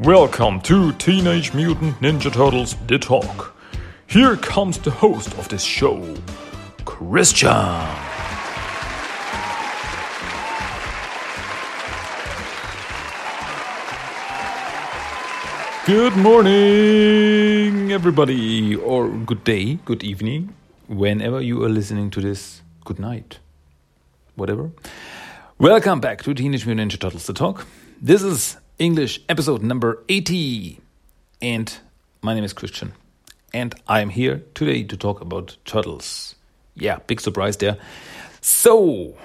Welcome to Teenage Mutant Ninja Turtles The Talk. Here comes the host of this show, Christian. Good morning, everybody, or good day, good evening, whenever you are listening to this. Good night, whatever. Welcome back to Teenage Mutant Ninja Turtles The Talk. This is English episode number 80, and my name is Christian, and I'm here today to talk about turtles. Yeah, big surprise there. So,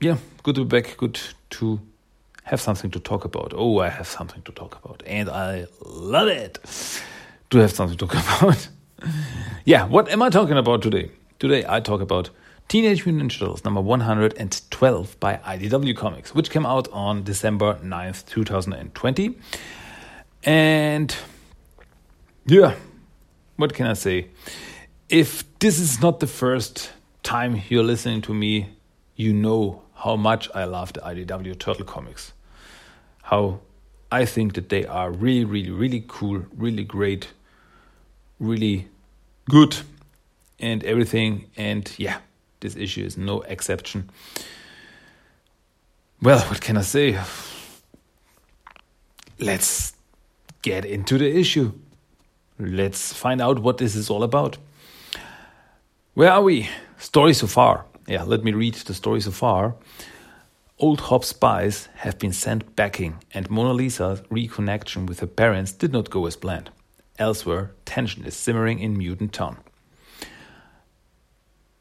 yeah, good to be back, good to have something to talk about. Oh, I have something to talk about, and I love it to have something to talk about. yeah, what am I talking about today? Today I talk about Teenage Mutant Ninja Turtles number 112 by IDW Comics, which came out on December 9th, 2020. And yeah, what can I say? If this is not the first time you're listening to me, you know how much I love the IDW Turtle comics. How I think that they are really, really, really cool, really great, really good, and everything. And yeah, this issue is no exception. Well, what can I say? Let's get into the issue. Let's find out what this is all about. Where are we? Story so far. Yeah, let me read the story so far. Old Hob's spies have been sent backing, and Mona Lisa's reconnection with her parents did not go as planned. Elsewhere, tension is simmering in Mutant Town.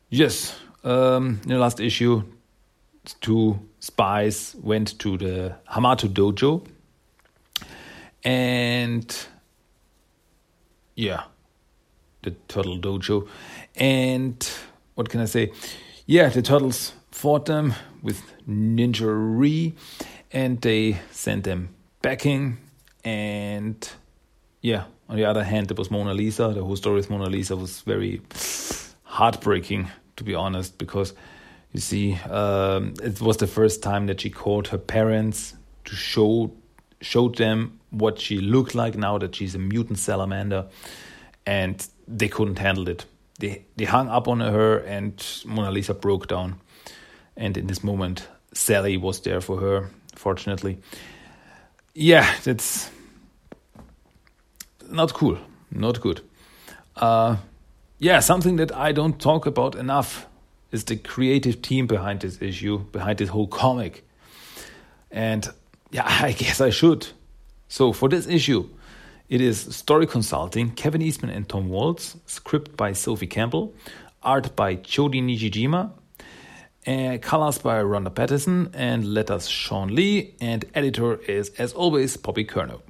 Yes, um, in the last issue, two spies went to the Hamato dojo, and yeah, the turtle dojo, and what can I say? Yeah, the turtles fought them with ninja and they sent them backing. And yeah, on the other hand, there was Mona Lisa. The whole story with Mona Lisa was very heartbreaking, to be honest, because you see, um, it was the first time that she called her parents to show showed them what she looked like now that she's a mutant salamander, and they couldn't handle it. They they hung up on her, and Mona Lisa broke down. And in this moment, Sally was there for her. Fortunately, yeah, that's not cool, not good. Uh, yeah, something that I don't talk about enough is the creative team behind this issue, behind this whole comic. And yeah, I guess I should. So for this issue, it is story consulting, Kevin Eastman and Tom Waltz, script by Sophie Campbell, art by Jodi Nishijima, uh, colors by Ronda Pattison, and letters Shawn Lee, and editor is, as always, Bobby Curnow.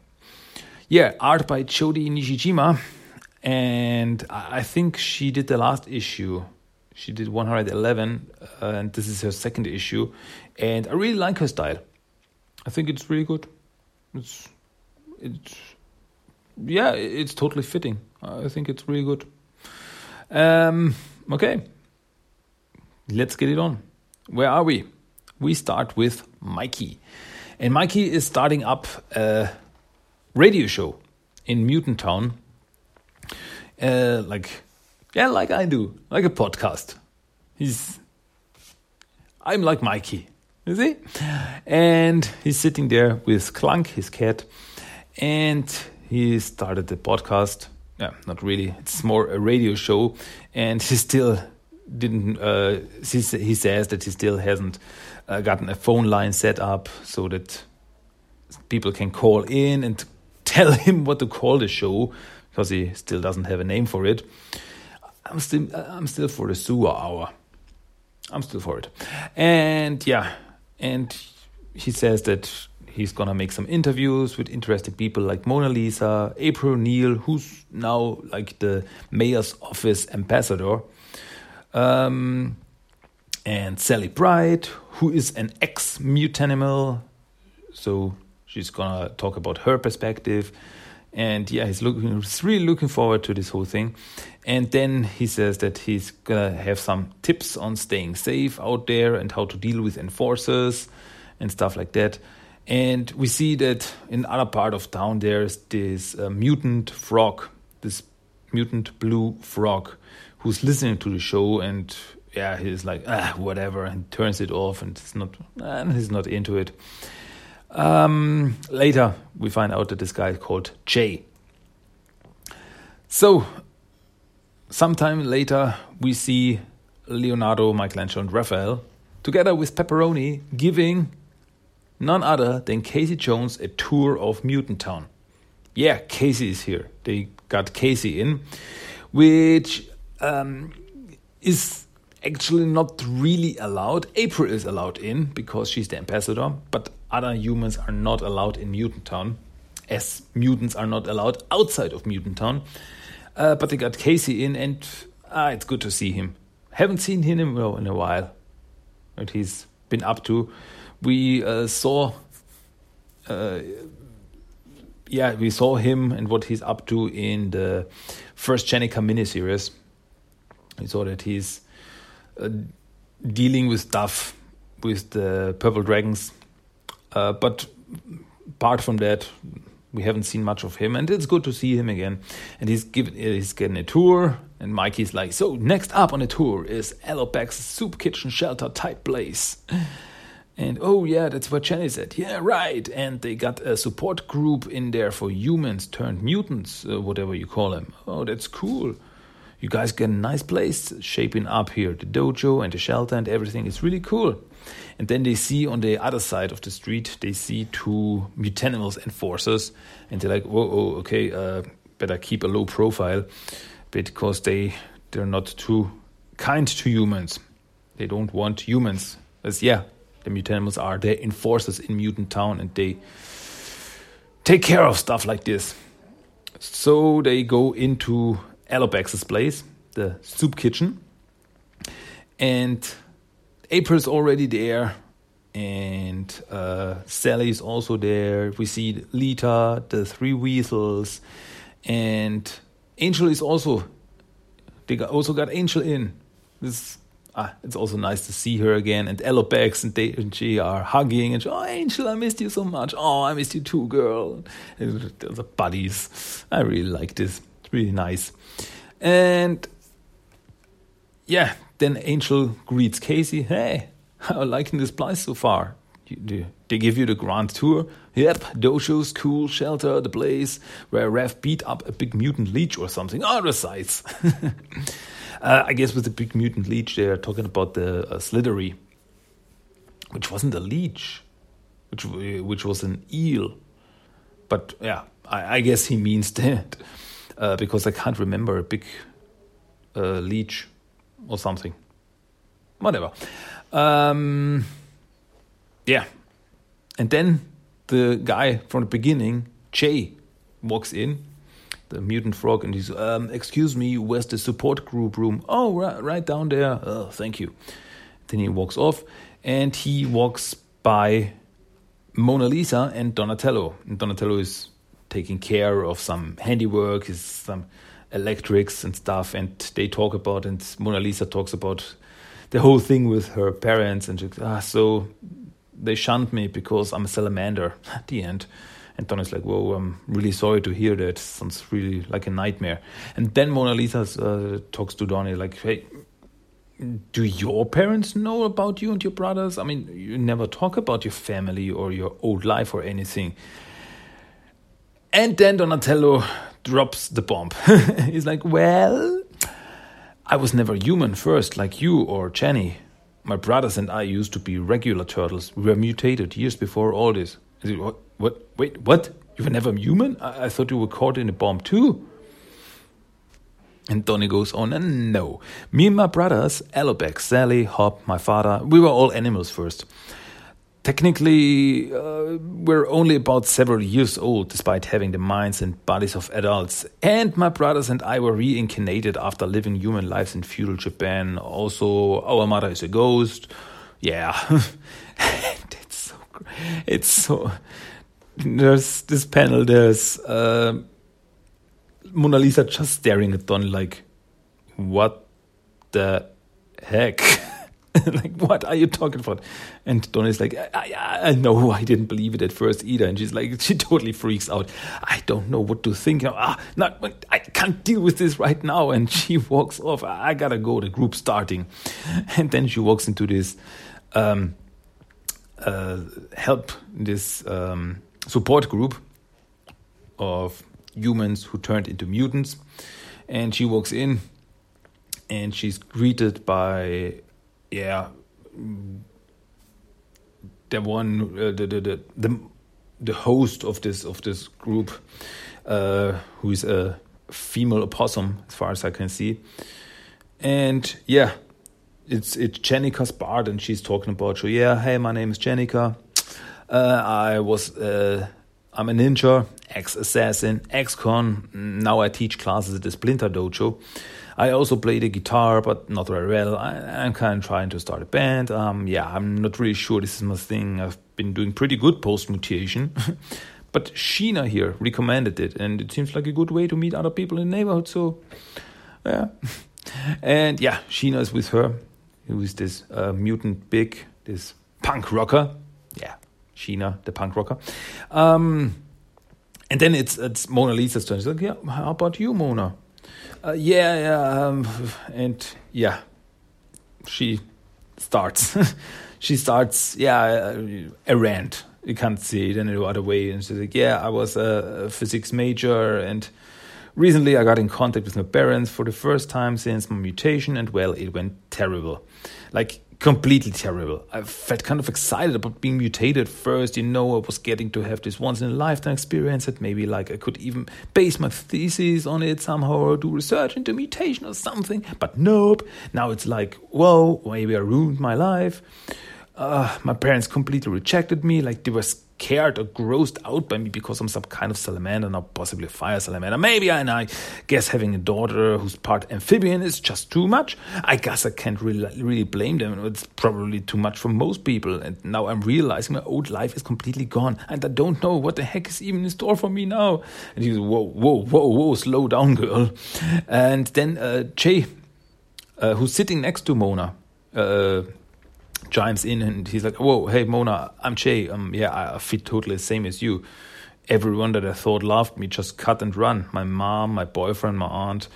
Yeah, art by Jodi Nishijima, and I think she did the last issue. She did 111, uh, and this is her second issue, and I really like her style. I think it's really good. It's, it's, yeah, it's totally fitting. I think it's really good. Um, okay, let's get it on. Where are we? We start with Mikey. And Mikey is starting up a radio show in Mutant Town. Uh, like, yeah, like I do, like a podcast. He's, I'm like Mikey, you see? And he's sitting there with Klunk, his cat, and he started the podcast. Yeah, not really. It's more a radio show, and he still didn't uh, he, says that he still hasn't uh, gotten a phone line set up so that people can call in and tell him what to call the show because he still doesn't have a name for it. I'm still I'm still for the sewer hour. I'm still for it. And yeah, and he says that he's gonna make some interviews with interesting people like Mona Lisa, April Neil, who's now like the mayor's office ambassador um, and Sally Pride, who is an ex mutanimal. So she's gonna talk about her perspective. And yeah, he's looking he's really looking forward to this whole thing. And then he says that he's gonna have some tips on staying safe out there and how to deal with enforcers and stuff like that. And we see that in other part of town there's this uh, mutant frog, this mutant blue frog, who's listening to the show and yeah, he's like ah whatever and turns it off and it's not and he's not into it. Um, later we find out that this guy is called Jay. So sometime later we see Leonardo, Michelangelo, and Raphael together with Pepperoni giving none other than Casey Jones a tour of Mutant Town. Yeah, Casey is here. They got Casey in, which um, is actually not really allowed. April is allowed in because she's the ambassador, but other humans are not allowed in Mutant Town, as mutants are not allowed outside of Mutant Town. Uh, but they got Casey in, and ah, it's good to see him. Haven't seen him in a while. What he's been up to. We uh, saw, uh, yeah, we saw him and what he's up to in the first Jennika miniseries. We saw that he's uh, dealing with stuff with the purple dragons, uh, but apart from that, we haven't seen much of him, and it's good to see him again. And he's given he's getting a tour, and Mikey's like, so next up on the tour is Alopex's soup kitchen shelter type place. And oh yeah, that's what Jenny said. Yeah, right. And they got a support group in there for humans turned mutants, uh, whatever you call them. Oh, that's cool. You guys get a nice place shaping up here. The dojo and the shelter and everything is really cool. And then they see on the other side of the street, they see two mutanimals enforcers, and they're like, "Whoa, oh, okay, uh, better keep a low profile, because they they're not too kind to humans. They don't want humans. As yeah, the mutanimals are the enforcers in Mutant Town, and they take care of stuff like this. So they go into Alopex's place, the soup kitchen, and April's already there, and uh, Sally's also there. We see Lita, the three weasels, and Angel is also. They got, also got Angel in. This ah, it's also nice to see her again. And Alopex and they and she are hugging and she, oh Angel, I missed you so much. Oh, I missed you too, girl. The buddies. I really like this. It's really nice. And yeah, then Angel greets Casey. Hey, I'm liking this place so far. They give you the grand tour. Yep, dojo's cool shelter, the place where Raph beat up a big mutant leech or something. Other sights. uh, I guess with the big mutant leech, they're talking about the uh, Slithery, which wasn't a leech, which which was an eel. But yeah, I, I guess he means that uh, because I can't remember a big uh, leech or something. Whatever. Um, yeah. And then the guy from the beginning, Jay, walks in, the mutant frog, and he's, um, Excuse me, where's the support group room? Oh, right, right down there. Oh, thank you. Then he walks off and he walks by Mona Lisa and Donatello. And Donatello is taking care of some handiwork, is some electrics and stuff, and they talk about, and Mona Lisa talks about the whole thing with her parents, and she, ah, so they shunned me because I'm a salamander at the end. And Donnie's like, whoa, I'm really sorry to hear that. Sounds really like a nightmare. And then Mona Lisa uh, talks to Donnie, like, hey, do your parents know about you and your brothers? I mean, you never talk about your family or your old life or anything. And then Donatello drops the bomb. He's like, Well, I was never human first, like you or Jenny. My brothers and I used to be regular turtles. We were mutated years before all this. Said, what, what? Wait, what? You were never human? I, I thought you were caught in a bomb too. And Donnie goes on, and no. Me and my brothers, Alopex, Sally, Hob, my father, we were all animals first. Technically, uh, we're only about several years old, despite having the minds and bodies of adults. And my brothers and I were reincarnated after living human lives in feudal Japan. Also, our mother is a ghost. Yeah, it's so. It's so. There's this panel. There's uh, Mona Lisa just staring at Don like, what the heck? like, what are you talking about? And Donna's like, I, I, I know I didn't believe it at first either. And she's like, she totally freaks out. I don't know what to think. Ah, not, I can't deal with this right now. And she walks off. I gotta go. The group's starting. And then she walks into this um, uh, help, this um, support group of humans who turned into mutants. And she walks in and she's greeted by, yeah, the one, uh, the, the, the, the, host of this of this group, uh, who is a female opossum, as far as I can see. And yeah, it's it's Jennika's part, and she's talking about, so yeah, hey, my name is Jennika. Uh, I was uh, I'm a ninja, ex assassin, ex con. Now I teach classes at the Splinter Dojo. I also play the guitar, but not very well. I, am kind of trying to start a band. Um, yeah, I'm not really sure this is my thing. I've been doing pretty good post mutation. but Sheena here recommended it, and it seems like a good way to meet other people in the neighborhood. So, yeah. and yeah, Sheena is with her, who is this uh, mutant big, this punk rocker. Yeah, Sheena, the punk rocker. Um, and then it's it's Mona Lisa's turn. She's like, yeah, how about you, Mona? Uh, yeah, yeah, um, and yeah, she starts. she starts, yeah, a rant. You can't see it any other way. And she's like, yeah, I was a physics major, and recently I got in contact with my parents for the first time since my mutation, and well, it went terrible. Like completely terrible. I felt kind of excited about being mutated first. You know, I was getting to have this once in a lifetime experience that maybe like I could even base my thesis on it somehow or do research into mutation or something. But nope. Now it's like, whoa, maybe I ruined my life. Uh, my parents completely rejected me. Like they were scared or grossed out by me because I'm some kind of salamander, not possibly a fire salamander. Maybe, and I guess having a daughter who's part amphibian is just too much. I guess I can't really, really blame them. It's probably too much for most people. And now I'm realizing my old life is completely gone, and I don't know what the heck is even in store for me now. And he's whoa, whoa, whoa, whoa, slow down, girl. And then uh, Jay, uh, who's sitting next to Mona. Uh, chimes in and he's like, "Whoa, hey Mona, I'm Jay. Um, yeah, I fit totally the same as you. Everyone that I thought loved me just cut and run. My mom, my boyfriend, my aunt,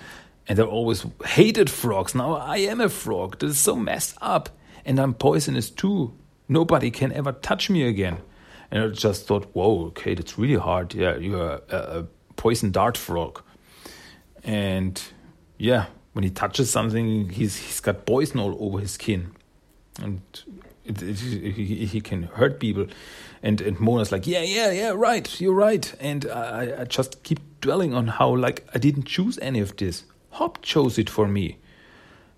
and they always hated frogs. Now I am a frog. This is so messed up, and I'm poisonous too. Nobody can ever touch me again." And I just thought, "Whoa, okay, that's really hard. Yeah, you're a, a poison dart frog." And yeah, when he touches something, he's he's got poison all over his skin and it, it, he, he, can hurt people. And and Mona's like, yeah, yeah, yeah, right, you're right. And I, I just keep dwelling on how like I didn't choose any of this. Hob chose it for me.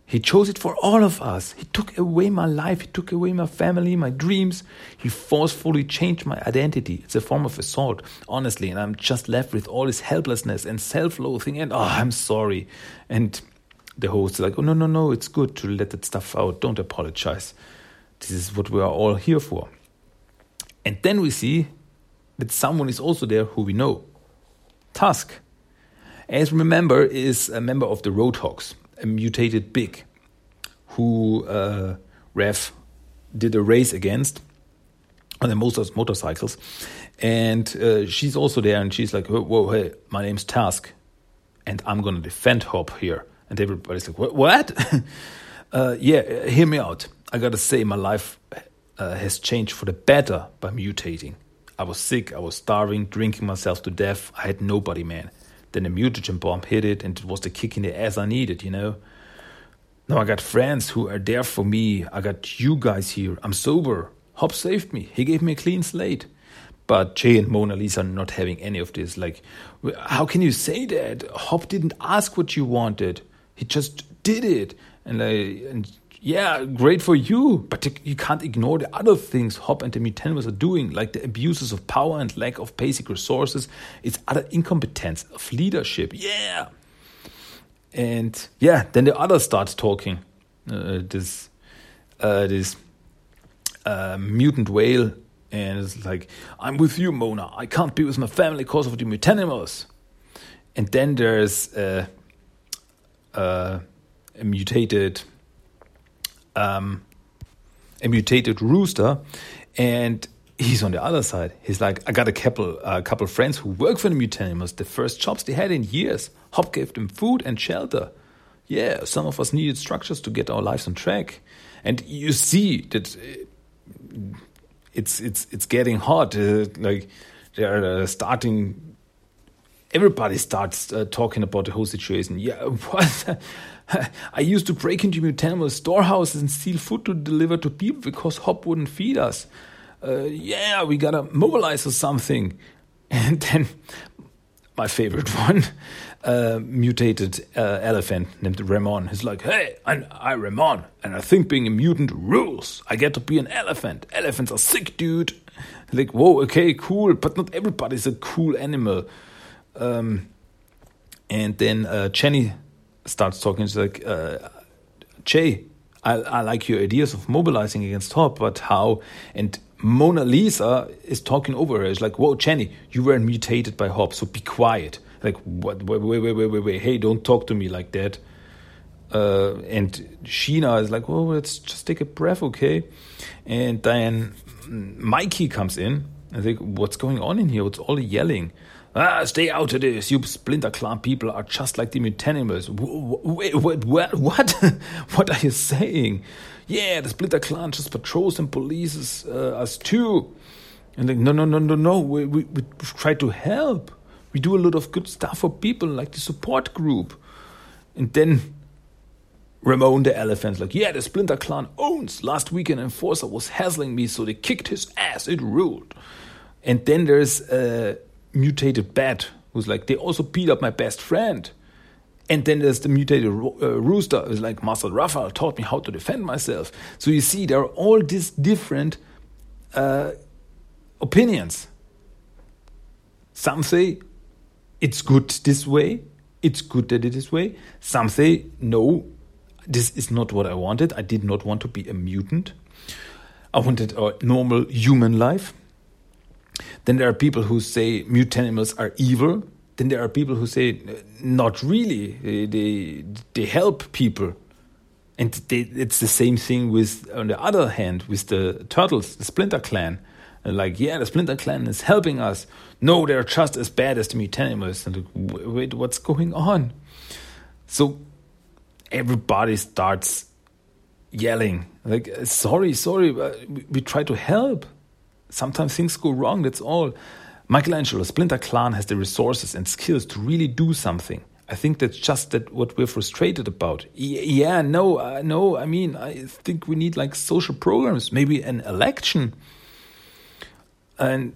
He chose it for all of us. He took away my life. He took away my family, my dreams. He forcefully changed my identity. It's a form of assault, honestly. And I'm just left with all this helplessness and self loathing. And oh, I'm sorry. And the host is like, oh, no, no, no, it's good to let that stuff out. Don't apologize. This is what we are all here for. And then we see that someone is also there who we know Tusk. As remember, is a member of the Roadhogs, a mutated big, who uh, Raph did a race against on the most motorcycles. And uh, she's also there, and she's like, whoa, whoa hey, my name's Tusk, and I'm going to defend Hob here. And everybody's like, what? what? uh, yeah, hear me out. I gotta say, my life uh, has changed for the better by mutating. I was sick, I was starving, drinking myself to death. I had nobody, man. Then the mutagen bomb hit it, and it was the kick in the ass I needed, you know? Now I got friends who are there for me. I got you guys here. I'm sober. Hob saved me. He gave me a clean slate. But Jay and Mona Lisa are not having any of this. Like, how can you say that? Hob didn't ask what you wanted. He just did it, and I and yeah, great for you. But you can't ignore the other things Hob and the Mutanimals are doing, like the abuses of power and lack of basic resources. It's other incompetence of leadership. Yeah, and yeah, then the others start talking. Uh, this uh, this uh, mutant whale, and it's like, "I'm with you, Mona. I can't be with my family because of the Mutanimals." And then there's uh, uh, a mutated um, a mutated rooster, and he's on the other side. He's like, I got a couple, a couple friends who work for the mutanimals, the first jobs they had in years. Hob gave them food and shelter. Yeah, some of us needed structures to get our lives on track. And you see that uh, it's it's it's getting hot. Uh, like they're uh, starting. Everybody starts uh, talking about the whole situation. Yeah, what? I used to break into mutanimals storehouses and steal food to deliver to people because Hob wouldn't feed us uh, yeah, we gotta mobilize or something. And then my favorite one, uh, mutated uh, elephant named Ramon. He's like, hey, I'm, I'm Ramon, and I think being a mutant rules. I get to be an elephant. Elephants are sick, dude. Like, whoa, okay, cool, but not everybody's a cool animal. Um, and then uh, Jenny starts talking. She's like, uh, Jay, I, I like your ideas of mobilizing against Hob, but how? And Mona Lisa is talking over her. It's like, whoa, Jenny, you weren't mutated by Hob, so be quiet. Like, what? Wait, wait, wait, wait, wait, wait. Hey, don't talk to me like that. Uh, and Sheena is like, well, let's just take a breath, okay? And then Mikey comes in. I think, what's going on in here? What's all the yelling? Ah, stay out of this. You Splinter Clan people are just like the mutanimals. Wait, wait, what? What? what are you saying? yeah, the Splinter Clan just patrols and polices uh, us too. And like, no, no, no, no, no. We, we, we try to help. We do a lot of good stuff for people, like the support group. And then Ramon the elephant's like, yeah, the Splinter Clan owns. Last week an enforcer was hassling me, so they kicked his ass. It ruled. And then there's a mutated bat who's like, they also beat up my best friend. And then there's the mutated uh, rooster. It's like Marcel Raphael taught me how to defend myself. So you see, there are all these different uh, opinions. Some say it's good this way, it's good that it is way. Some say no, this is not what I wanted. I did not want to be a mutant. I wanted a normal human life. Then there are people who say mutanimals are evil. Then there are people who say uh, not really. Uh, they they help people. And they, it's the same thing with on the other hand with the turtles the splinter clan. Uh, like yeah the splinter clan is helping us. No they're just as bad as the mutanimals and like, wait what's going on? So everybody starts yelling. Like sorry sorry we try to help sometimes things go wrong that's all Michelangelo, Splinter Clan has the resources and skills to really do something. I think that's just that what we're frustrated about. Yeah, no, uh, no. I mean, I think we need like social programs, maybe an election. And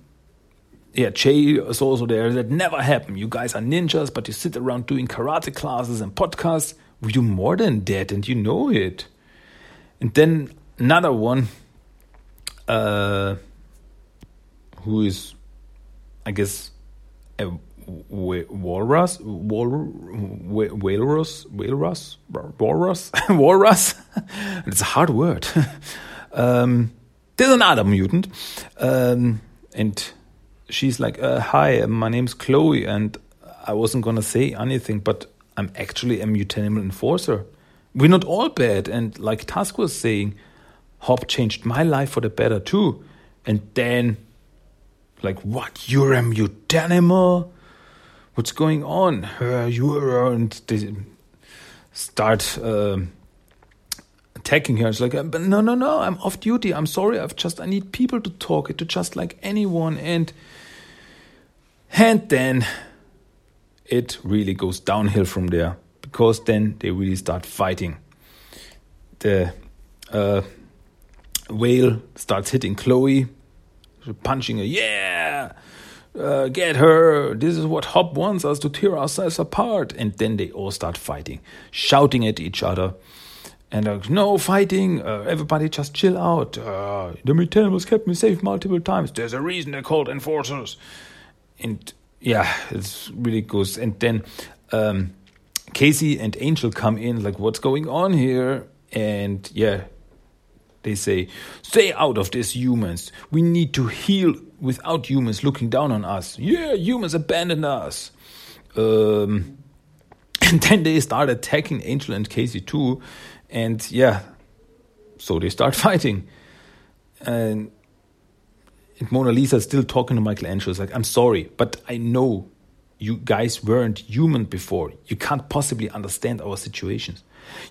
yeah, Jay is also there. That never happened. You guys are ninjas, but you sit around doing karate classes and podcasts. We do more than that, and you know it. And then another one, uh, who is I guess, a walrus, wal, walrus, walrus, walrus, walrus. it's a hard word. um, there's another mutant, um, and she's like, uh, "Hi, my name's Chloe, and I wasn't gonna say anything, but I'm actually a mutanimal enforcer. We're not all bad, and like Tusk was saying, Hob changed my life for the better too. And then like, what? You're a mutanimal? What's going on? Uh, you and they start uh, attacking her. It's like, but no, no, no. I'm off duty. I'm sorry. I've just I need people to talk to, just like anyone. And and then it really goes downhill from there because then they really start fighting. The uh, whale starts hitting Chloe punching her. Yeah, uh, get her. This is what Hob wants us to tear ourselves apart. And then they all start fighting, shouting at each other. And like, no fighting, uh, everybody just chill out. Uh, the Mutanimals kept me safe multiple times. There's a reason they're called enforcers. And yeah, it's really good. And then um, Casey and Angel come in, like, what's going on here? And yeah, they say, Stay out of this, humans. We need to heal without humans looking down on us. Yeah, humans abandoned us. Um, and then they start attacking Angel and Casey too. And yeah, so they start fighting. and, and Mona Lisa is still talking to Michelangelo. It's like, I'm sorry, but I know you guys weren't human before. You can't possibly understand our situations.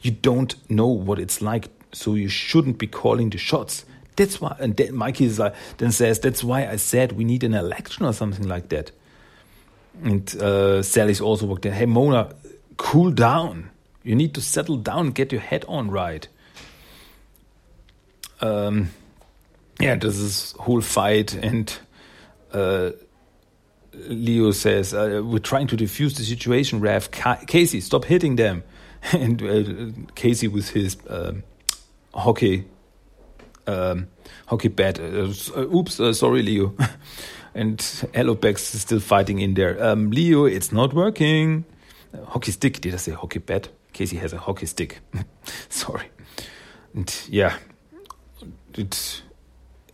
You don't know what it's like, so you shouldn't be calling the shots. That's why, and then Mikey like, then says, that's why I said we need an election or something like that. And uh, Sally's also walked in. Hey, Mona, cool down. You need to settle down, get your head on right. Um, yeah, this is whole fight, and uh, Leo says, uh, "We're trying to defuse the situation, Raph. Casey, stop hitting them." and uh, Casey with his um, hockey um, hockey bat. Uh, oops, uh, sorry, Leo. and Alopex is still fighting in there. Um, Leo, it's not working. hockey stick. Did I say hockey bat? Casey has a hockey stick. sorry. And yeah, it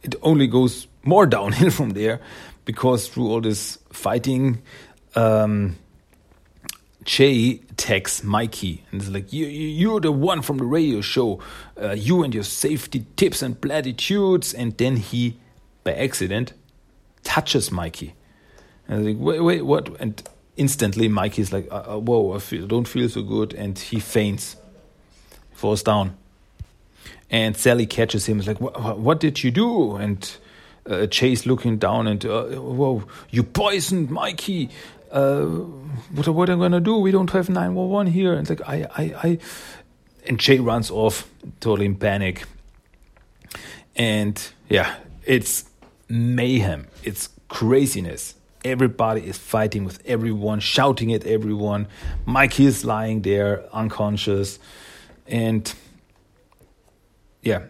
it only goes more downhill from there because through all this fighting, um, Jay texts Mikey and is like, you, You're the one from the radio show. Uh, you and your safety tips and platitudes. And then he, by accident, touches Mikey. And I like, Wait, wait, what? And instantly, Mikey's like, uh, uh, Whoa, I feel, don't feel so good. And he faints, falls down. And Sally catches him, is like, What, what did you do? And uh, Chase looking down and, uh, Whoa, you poisoned Mikey uh, what, what am I gonna do? We don't have 911 here. And it's like, I, I, I, and Jay runs off, totally in panic. And yeah, it's mayhem. It's craziness. Everybody is fighting with everyone, shouting at everyone. Mikey is lying there, unconscious. And yeah,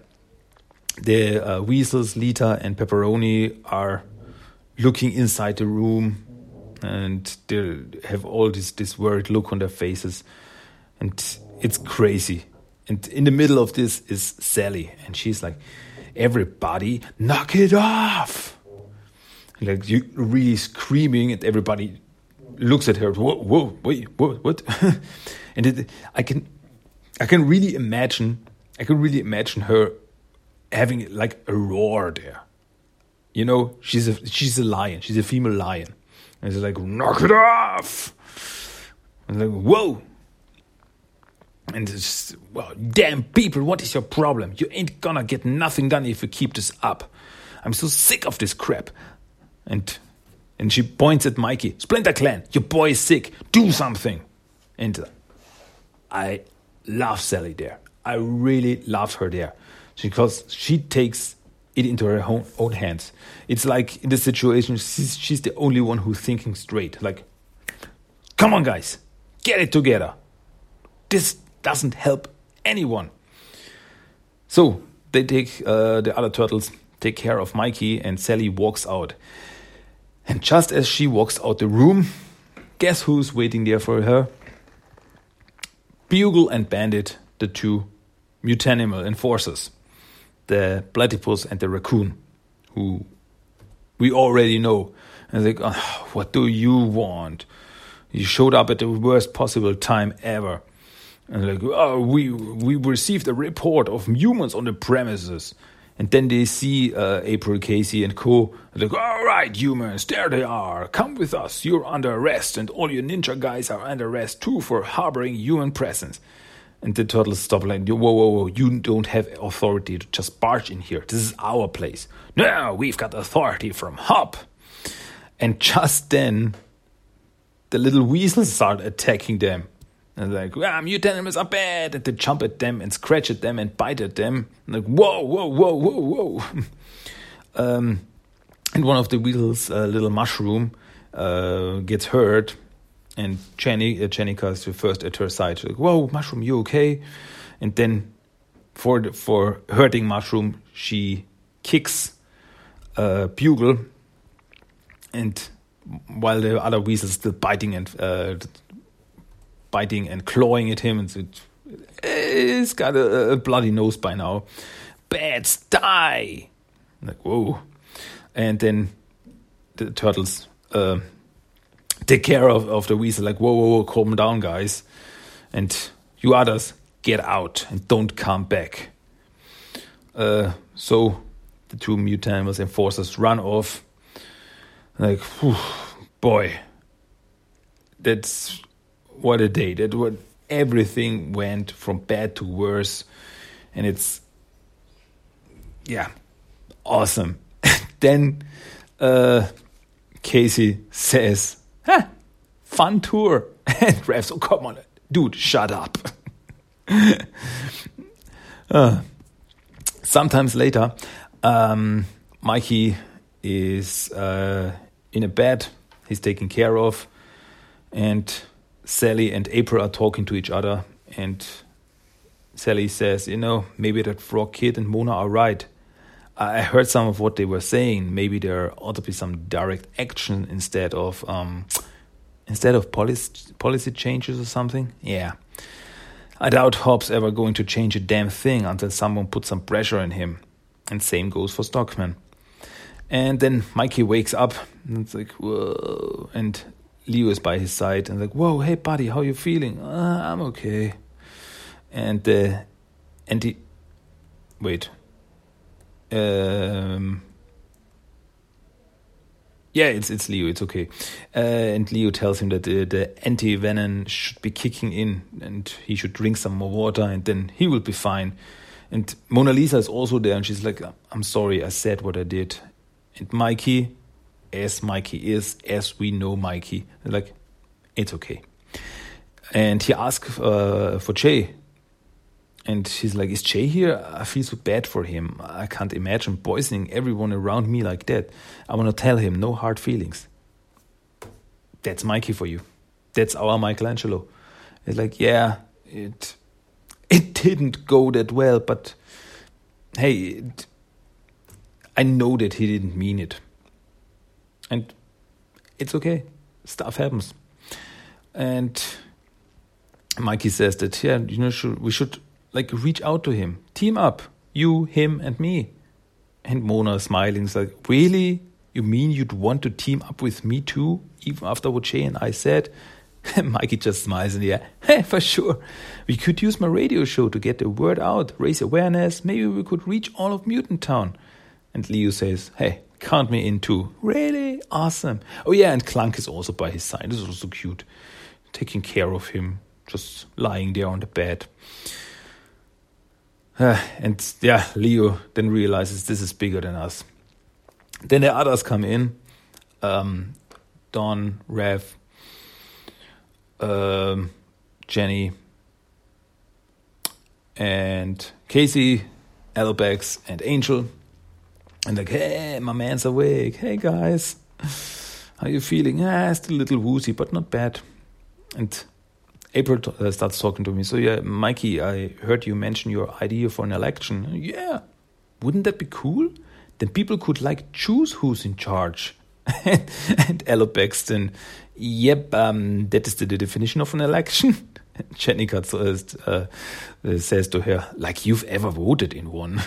the uh, weasels, Lita and Pepperoni, are looking inside the room and they have all this this worried look on their faces, and it's crazy. And in the middle of this is Sally, and she's like, "Everybody, knock it off!" And like you really screaming, and everybody looks at her. Whoa, whoa, wait, what, what? and it, I can, I can really imagine. I can really imagine her having like a roar there. You know, she's a she's a lion. She's a female lion and he's like, knock it off. And like, whoa. And it's well, damn people, what is your problem? You ain't gonna get nothing done if you keep this up. I'm so sick of this crap. And and she points at Mikey. Splinter Clan, your boy is sick. Do something. And I love Sally there. I really love her there. Because she takes it into her own, own hands. It's like in this situation, she's, she's the only one who's thinking straight. Like, come on, guys, get it together. This doesn't help anyone. So they take uh, the other turtles take care of Mikey, and Sally walks out. And just as she walks out the room, guess who's waiting there for her? Bugle and Bandit, the two mutanimal enforcers the platypus and the raccoon, who we already know. And like, oh, what do you want? You showed up at the worst possible time ever. And like, oh, we we received a report of humans on the premises. And then they see uh, April Casey and co. Like, all right, humans, there they are. Come with us. You're under arrest, and all your ninja guys are under arrest too for harboring human presence. And the turtles stop like, whoa, whoa, whoa, you don't have authority to just barge in here. This is our place. No, we've got authority from Hob. And just then, the little weasels start attacking them. And like, ah, mutant are bad. And they jump at them and scratch at them and bite at them. And like, whoa, whoa, whoa, whoa, whoa. um, and one of the weasels, uh, little mushroom, uh, gets hurt and Jenny, uh, Jennika is first at her side. She's like, "Whoa, Mushroom, you okay?" And then, for the, for hurting Mushroom, she kicks uh, Bugle, and while the other weasels still biting and uh, biting and clawing at him, and it, it's got a, a, bloody nose by now. Bats die. Like whoa, and then the turtles. Uh, take care of, of the weasel like whoa whoa whoa calm down guys and you others get out and don't come back uh, so the two mutant enforcers run off. Like, whew, boy, that's what a day. That what everything went from bad to worse, and it's yeah, awesome. then uh, Casey says, huh, fun tour. And Raph's, oh, come on, dude, shut up. uh, sometimes later, um, Mikey is uh, in a bed. He's taken care of. And Sally and April are talking to each other. And Sally says, You know, maybe that frog kid and Mona are right. I heard some of what they were saying. Maybe there ought to be some direct action instead of um, instead of policy policy changes or something. Yeah, I doubt Hob's ever going to change a damn thing until someone puts some pressure on him. And same goes for Stockman. And then Mikey wakes up and it's like whoa, and Leo is by his side and like whoa, hey buddy, how you feeling? Uh, I'm okay. And uh, and he wait um, yeah, it's it's Leo. It's okay. Uh, and Leo tells him that the, the anti venom should be kicking in, and he should drink some more water, and then he will be fine. And Mona Lisa is also there, and she's like, "I'm sorry, I said what I did." And Mikey, as Mikey is, as we know Mikey, like, it's okay. And he asks uh, for Jay, and she's like, Is Jay here? I feel so bad for him. I can't imagine poisoning everyone around me like that. I want to tell him, no hard feelings. That's Mikey for you. That's our Michelangelo. It's like, yeah, it it didn't go that well, but hey, it, I know that he didn't mean it. And it's okay. Stuff happens. And Mikey says that, yeah, you know, should, we should like reach out to him, team up, you, him, and me. And Mona smiling is like, really? You mean you'd want to team up with me too, even after what Jay and I said? Mikey just smiles the air. Hey, for sure. We could use my radio show to get the word out, raise awareness. Maybe we could reach all of Mutant Town. And Leo says, Hey, count me in too. Really? Awesome. Oh, yeah, and Klunk is also by his side. This is also cute. Taking care of him, just lying there on the bed. And yeah, Leo then realizes this is bigger than us. Then the others come in um, Don, Raph, um, Jenny, and Casey, Alopex, and Angel. And like, hey, my man's awake. Hey, guys. How you feeling? Ah, still a little woozy, but not bad. And April uh, starts talking to me. So yeah, Mikey, I heard you mention your idea for an election. Yeah, wouldn't that be cool? Then people could like choose who's in charge. and Ella Baxton, yep, um, that is the, the, definition of an election. Jennika uh, uh, says to her, like you've ever voted in one.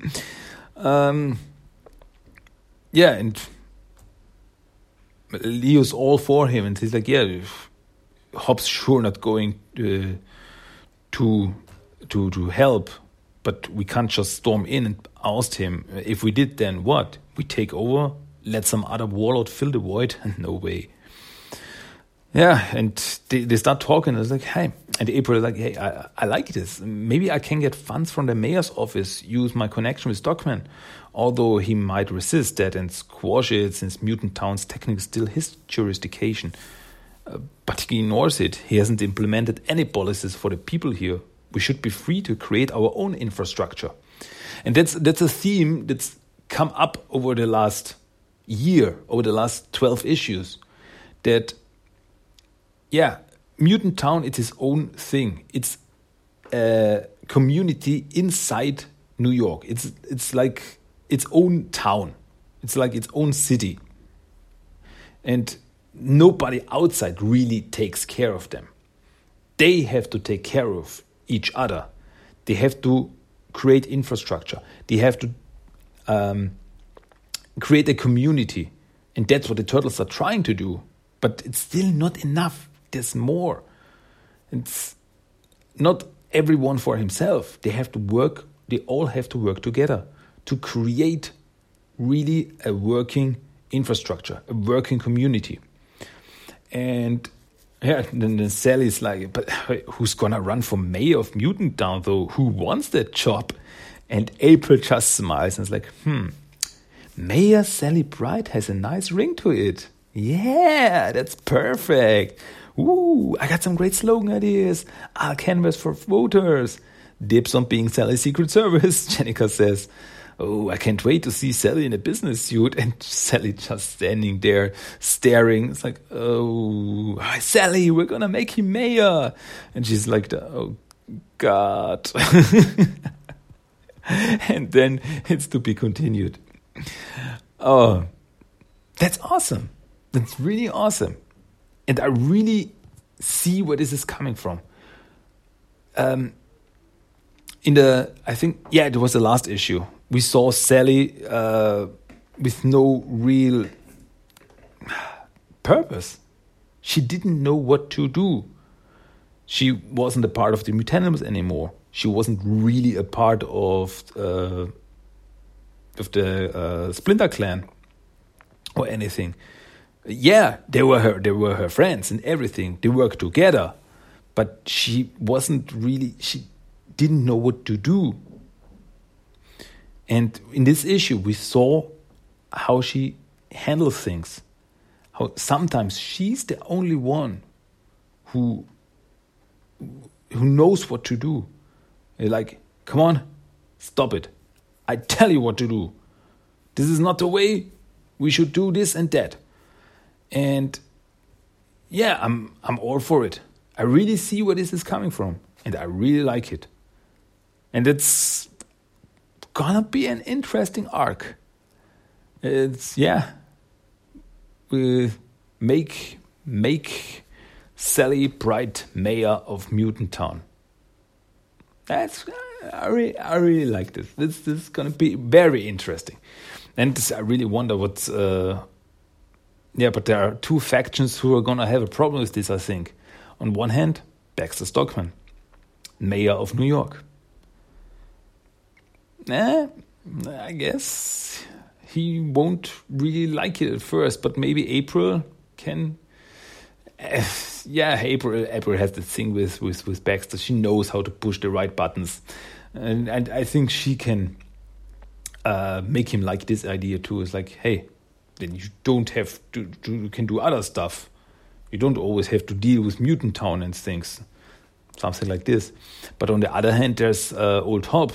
um, yeah, and Leo's all for him, and he's like, yeah Hob's sure not going uh, to to to help, but we can't just storm in and oust him. If we did, then what? We take over, let some other warlord fill the void? no way. Yeah, and they, they start talking. It's like, hey, and April is like, hey, I, I like this. Maybe I can get funds from the mayor's office, use my connection with Stockman. Although he might resist that and squash it since Mutant Town's technically still his jurisdiction but he ignores it. He hasn't implemented any policies for the people here. We should be free to create our own infrastructure. And that's that's a theme that's come up over the last year, over the last 12 issues. That yeah, Mutant Town it's its own thing. It's a community inside New York. It's it's like its own town. It's like its own city. And nobody outside really takes care of them. They have to take care of each other. They have to create infrastructure. They have to um, create a community. And that's what the turtles are trying to do. But it's still not enough. There's more. It's not everyone for himself. They have to work, they all have to work together to create really a working infrastructure, a working community. And yeah, then, then Sally's like, but who's gonna run for mayor of Mutantown though? Who wants that job? And April just smiles and is like, hmm, Mayor Sally Pride has a nice ring to it. Yeah, that's perfect. Ooh, I got some great slogan ideas. I'll canvas for voters. Dips on being Sally's Secret Service, Jennika says. Oh, I can't wait to see Sally in a business suit. And Sally just standing there staring. It's like, oh, Sally, we're going to make him mayor. And she's like, oh, God. and then it's to be continued. Oh, that's awesome. That's really awesome. And I really see where this is coming from. Um, in the, I think, yeah, it was the last issue. We saw Sally uh, with no real purpose. She didn't know what to do. She wasn't a part of the Mutanimals anymore. She wasn't really a part of uh, of the uh, Splinter Clan or anything. Yeah, they were her. They were her friends and everything. They worked together, but she wasn't really. She didn't know what to do. And in this issue, we saw how she handles things. How sometimes she's the only one who who knows what to do. You're like, come on, stop it. I tell you what to do. This is not the way. We should do this and that. And yeah, I'm I'm all for it. I really see where this is coming from, and I really like it. And it's gonna be an interesting arc. It's yeah. We make make Sally Pride mayor of Mutant Town. That's I really, I really like this. This, this is to be very interesting. And I really wonder what. Uh, yeah, but there are two factions who are to have a problem with this, I think. On one hand, Baxter Stockman, mayor of New York. Eh, I guess he won't really like it at first, but maybe April can. Uh, yeah, April April has the thing with, with, with Baxter. She knows how to push the right buttons and and I think she can uh, make him like this idea too. It's like, hey, then you don't have to, to you can do other stuff. You don't always have to deal with Mutant Town and things, something like this. But on the other hand, there's uh, Old Hob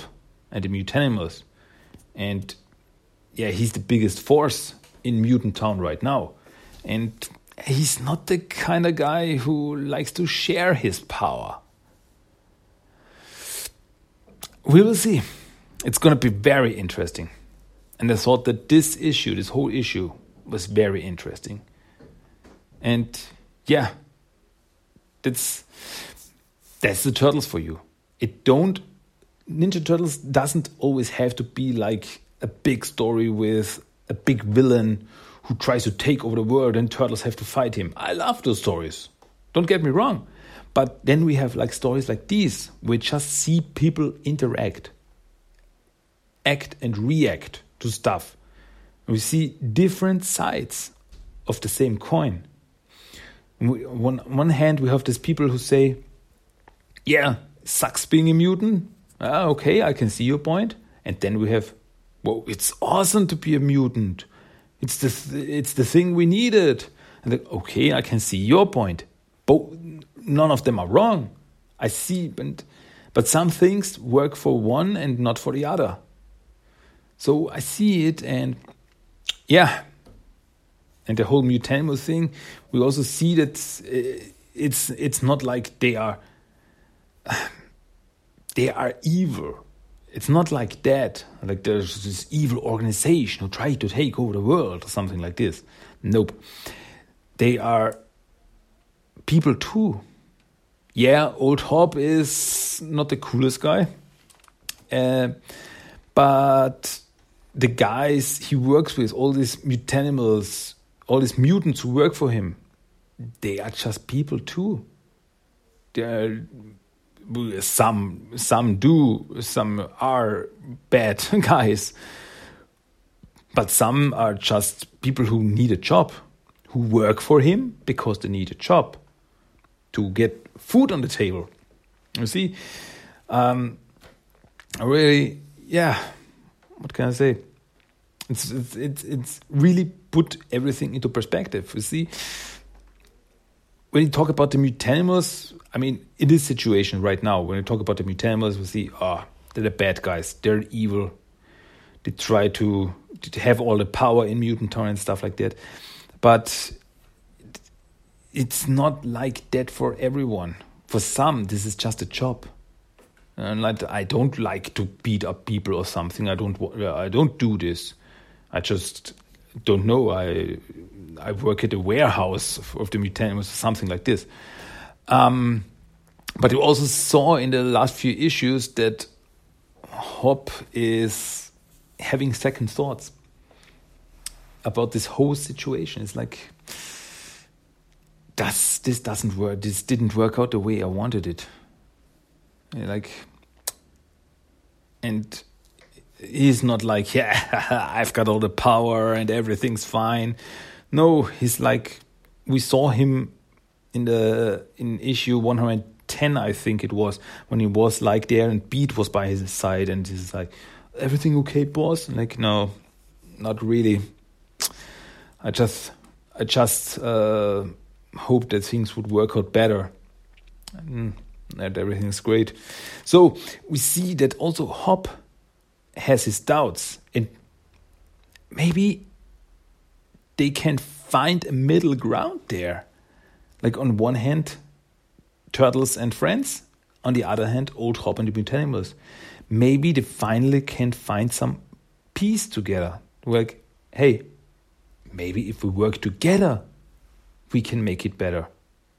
and the Mutanimals, and yeah, he's the biggest force in Mutant Town right now, and he's not the kind of guy who likes to share his power we will see. It's going to be very interesting. And I thought that this issue, this whole issue, was very interesting. And yeah, that's that's the turtles for you. It don't Ninja Turtles doesn't always have to be like a big story with a big villain who tries to take over the world and turtles have to fight him. I love those stories. Don't get me wrong. But then we have like stories like these, we just see people interact, act and react to stuff. We see different sides of the same coin. We, on one hand, we have these people who say, "Yeah, sucks being a mutant." Ah, okay, I can see your point. And then we have, "Well, it's awesome to be a mutant. It's the th it's the thing we needed." And like, okay, I can see your point. Both none of them are wrong. I see, but, but some things work for one and not for the other. So I see it, and yeah, and the whole Mutanimal thing, we also see that uh, it's it's not like they are they are evil. It's not like that. Like there's this evil organization who try to take over the world or something like this. Nope. They are people too yeah, Old Hob is not the coolest guy, uh, but the guys he works with, all these mutanimals, all these mutants who work for him, they are just people too. They are some some do, some are bad guys, but some are just people who need a job, who work for him because they need a job to get food on the table. You see, um, really, yeah. What can I say? It's it's it's, it's really put everything into perspective. You see, when you talk about the mutanimals, I mean, in this situation right now, when you talk about the mutanimals, we see, oh, they're the bad guys. They're evil. They try to, to have all the power in mutant town and stuff like that. But it's not like that for everyone. For some, this is just a job. And like, I don't like to beat up people or something. I don't. I don't do this. I just don't know. I I work at a warehouse of the mutanimals or something like this. Um, but you also saw in the last few issues that Hob is having second thoughts about this whole situation. It's like, does this doesn't work? This didn't work out the way I wanted it. Like, and he's not like, yeah, I've got all the power and everything's fine. No, he's like, we saw him in the in issue 110, I think it was, when he was like there and Beat was by his side and he's like, everything okay, boss? And like, no, not really. I just, I just uh, hoped that things would work out better. And that everything's great. So we see that also Hob has his doubts and maybe they can find a middle ground there. Like on one hand, turtles and friends, on the other hand, old Hob and the mutanimals. Maybe they finally can find some peace together. Like, hey, maybe if we work together, we can make it better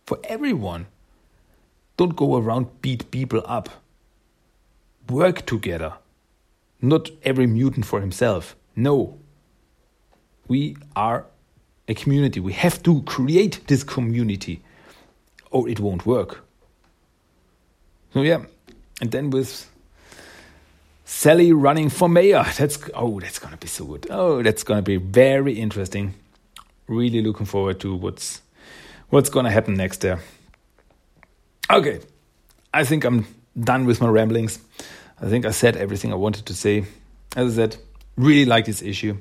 for everyone. Don't go around beat people up. Work together. Not every mutant for himself. No. We are a community. We have to create this community or it won't work. So, yeah. And then with Sally running for mayor. That's oh, that's gonna be so good. Oh, that's gonna be very interesting. Really looking forward to what's what's gonna happen next there. Okay, I think I'm done with my ramblings. I think I said everything I wanted to say. As I said, really like this issue,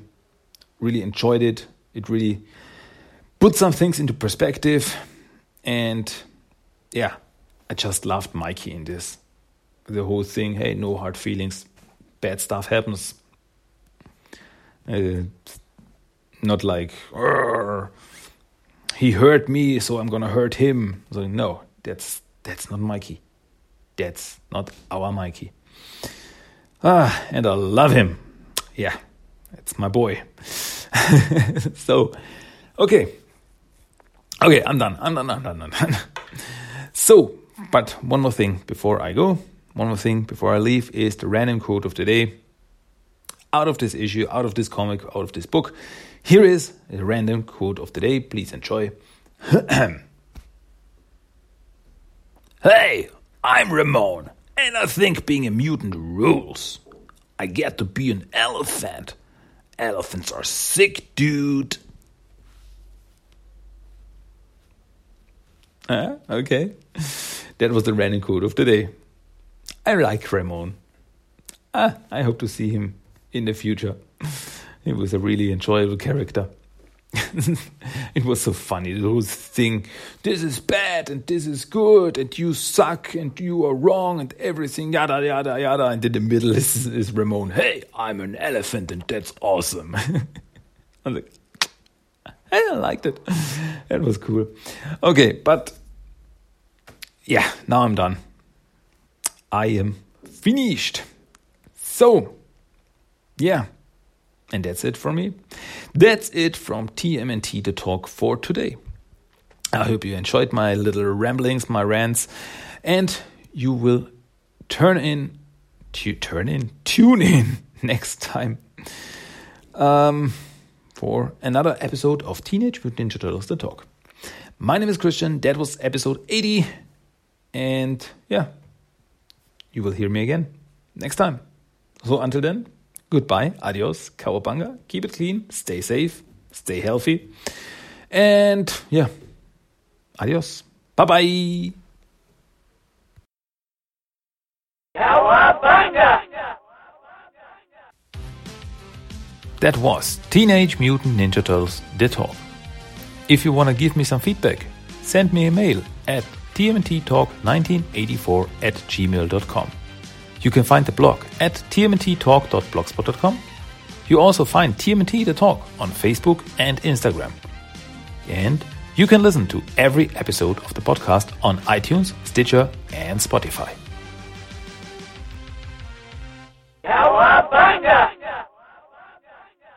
really enjoyed it. It really put some things into perspective. And yeah, I just loved Mikey in this. The whole thing hey, no hard feelings, bad stuff happens. Uh, not like, he hurt me, so I'm gonna hurt him. So, no, that's that's not Mikey. That's not our Mikey. Ah, and I love him. Yeah, it's my boy. so, okay. Okay, I'm done. I'm done. I'm done. I'm done. so, but one more thing before I go, one more thing before I leave is the random quote of the day. Out of this issue, out of this comic, out of this book, here is a random quote of the day. Please enjoy. hey, I'm Ramon. And I think being a mutant rules. I get to be an elephant. Elephants are sick, dude. Uh, okay. That was the random quote of the day. I like Ramon. Ah, I hope to see him in the future. He was a really enjoyable character. it was so funny, the whole thing. This is bad and this is good and you suck and you are wrong and everything, yada, yada, yada. And in the middle is, is Ramon. Hey, I'm an elephant and that's awesome. I'm like, I liked it. That was cool. Okay, but yeah, now I'm done. I am finished. So, yeah, and that's it for me. That's it from TMNT The Talk for today. I hope you enjoyed my little ramblings, my rants, and you will turn in, to turn in, tune in next time um, for another episode of Teenage Mutant Ninja Turtles The Talk. My name is Christian. That was episode 80. And yeah, you will hear me again next time. So until then, goodbye, adios, cowabunga, keep it clean, stay safe, stay healthy, and yeah, adios, bye bye. Cowabunga! That was Teenage Mutant Ninja Turtles The Talk. If you want to give me some feedback, send me a mail at tmnttalk1984 at gmail.com. You can find the blog at tmnttalk.blogspot.com. You also find TMNT The Talk on Facebook and Instagram. And you can listen to every episode of the podcast on iTunes, Stitcher, and Spotify. Cowabunga!